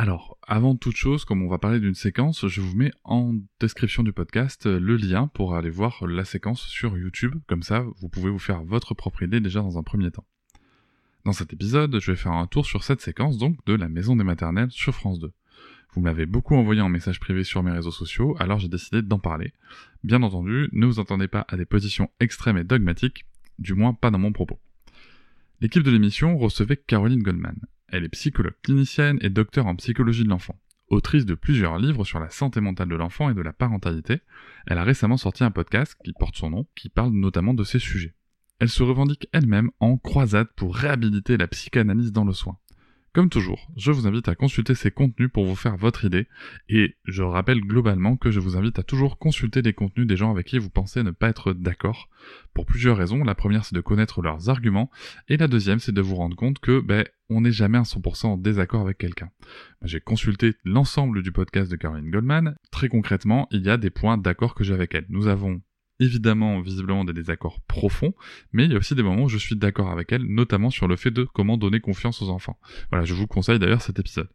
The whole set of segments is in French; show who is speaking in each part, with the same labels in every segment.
Speaker 1: Alors, avant toute chose, comme on va parler d'une séquence, je vous mets en description du podcast le lien pour aller voir la séquence sur YouTube. Comme ça, vous pouvez vous faire votre propre idée déjà dans un premier temps. Dans cet épisode, je vais faire un tour sur cette séquence donc de la maison des maternelles sur France 2. Vous m'avez beaucoup envoyé en message privé sur mes réseaux sociaux, alors j'ai décidé d'en parler. Bien entendu, ne vous entendez pas à des positions extrêmes et dogmatiques, du moins pas dans mon propos. L'équipe de l'émission recevait Caroline Goldman. Elle est psychologue clinicienne et docteur en psychologie de l'enfant. Autrice de plusieurs livres sur la santé mentale de l'enfant et de la parentalité, elle a récemment sorti un podcast qui porte son nom, qui parle notamment de ces sujets. Elle se revendique elle-même en croisade pour réhabiliter la psychanalyse dans le soin. Comme toujours, je vous invite à consulter ces contenus pour vous faire votre idée, et je rappelle globalement que je vous invite à toujours consulter les contenus des gens avec qui vous pensez ne pas être d'accord, pour plusieurs raisons. La première, c'est de connaître leurs arguments, et la deuxième, c'est de vous rendre compte que, ben, on n'est jamais à 100% en désaccord avec quelqu'un. J'ai consulté l'ensemble du podcast de Caroline Goldman. Très concrètement, il y a des points d'accord que j'ai avec elle. Nous avons évidemment visiblement des désaccords profonds, mais il y a aussi des moments où je suis d'accord avec elle, notamment sur le fait de comment donner confiance aux enfants. Voilà, je vous conseille d'ailleurs cet épisode.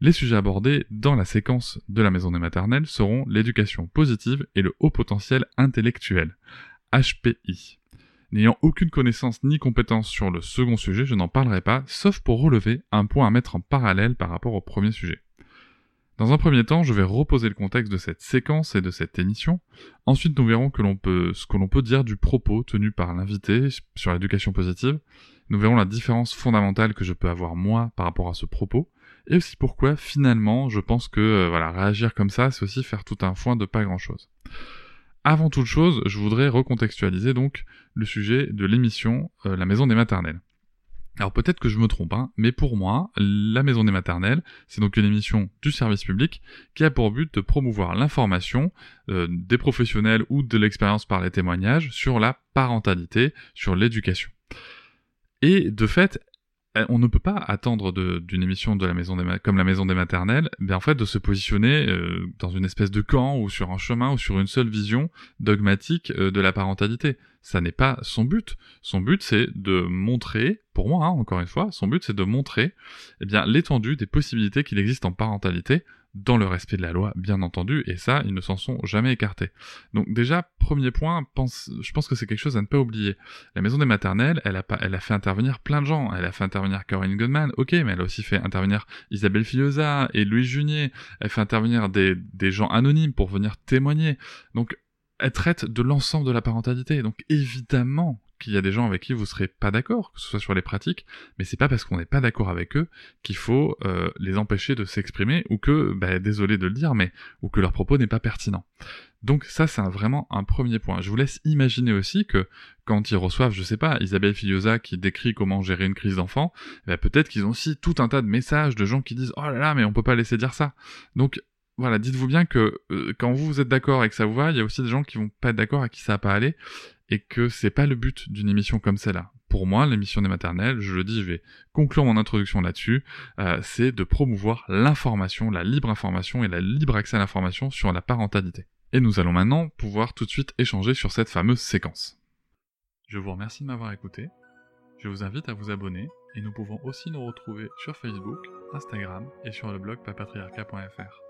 Speaker 1: Les sujets abordés dans la séquence de la maison des maternelles seront l'éducation positive et le haut potentiel intellectuel, HPI. N'ayant aucune connaissance ni compétence sur le second sujet, je n'en parlerai pas, sauf pour relever un point à mettre en parallèle par rapport au premier sujet. Dans un premier temps, je vais reposer le contexte de cette séquence et de cette émission. Ensuite, nous verrons ce que l'on peut dire du propos tenu par l'invité sur l'éducation positive. Nous verrons la différence fondamentale que je peux avoir moi par rapport à ce propos. Et aussi pourquoi, finalement, je pense que, euh, réagir comme ça, c'est aussi faire tout un foin de pas grand chose. Avant toute chose, je voudrais recontextualiser donc le sujet de l'émission euh, La maison des maternelles. Alors peut-être que je me trompe, hein, mais pour moi, la Maison des Maternelles, c'est donc une émission du service public qui a pour but de promouvoir l'information euh, des professionnels ou de l'expérience par les témoignages sur la parentalité, sur l'éducation. Et de fait, on ne peut pas attendre d'une émission comme la maison des maternelles, en fait de se positionner euh, dans une espèce de camp ou sur un chemin ou sur une seule vision dogmatique euh, de la parentalité. Ça n'est pas son but. Son but c'est de montrer, pour moi hein, encore une fois, son but c'est de montrer eh bien l'étendue des possibilités qu'il existe en parentalité dans le respect de la loi, bien entendu, et ça, ils ne s'en sont jamais écartés. Donc déjà, premier point, je pense que c'est quelque chose à ne pas oublier. La maison des maternelles, elle a, pas, elle a fait intervenir plein de gens. Elle a fait intervenir Corinne Goodman, ok, mais elle a aussi fait intervenir Isabelle Filiosa et Louis Junier. Elle fait intervenir des, des gens anonymes pour venir témoigner. Donc, elle traite de l'ensemble de la parentalité. Donc évidemment qu'il y a des gens avec qui vous serez pas d'accord, que ce soit sur les pratiques, mais c'est pas parce qu'on n'est pas d'accord avec eux qu'il faut euh, les empêcher de s'exprimer ou que, bah, désolé de le dire, mais ou que leur propos n'est pas pertinent. Donc ça, c'est vraiment un premier point. Je vous laisse imaginer aussi que quand ils reçoivent, je sais pas, Isabelle Filiosa qui décrit comment gérer une crise d'enfant, bah, peut-être qu'ils ont aussi tout un tas de messages de gens qui disent oh là là, mais on peut pas laisser dire ça. Donc voilà, dites-vous bien que euh, quand vous, vous êtes d'accord et que ça vous va, il y a aussi des gens qui vont pas être d'accord et qui ça va pas aller et que c'est pas le but d'une émission comme celle-là. Pour moi, l'émission des maternelles, je le dis, je vais conclure mon introduction là-dessus, euh, c'est de promouvoir l'information, la libre information et la libre accès à l'information sur la parentalité. Et nous allons maintenant pouvoir tout de suite échanger sur cette fameuse séquence. Je vous remercie de m'avoir écouté. Je vous invite à vous abonner et nous pouvons aussi nous retrouver sur Facebook, Instagram et sur le blog papatriarca.fr.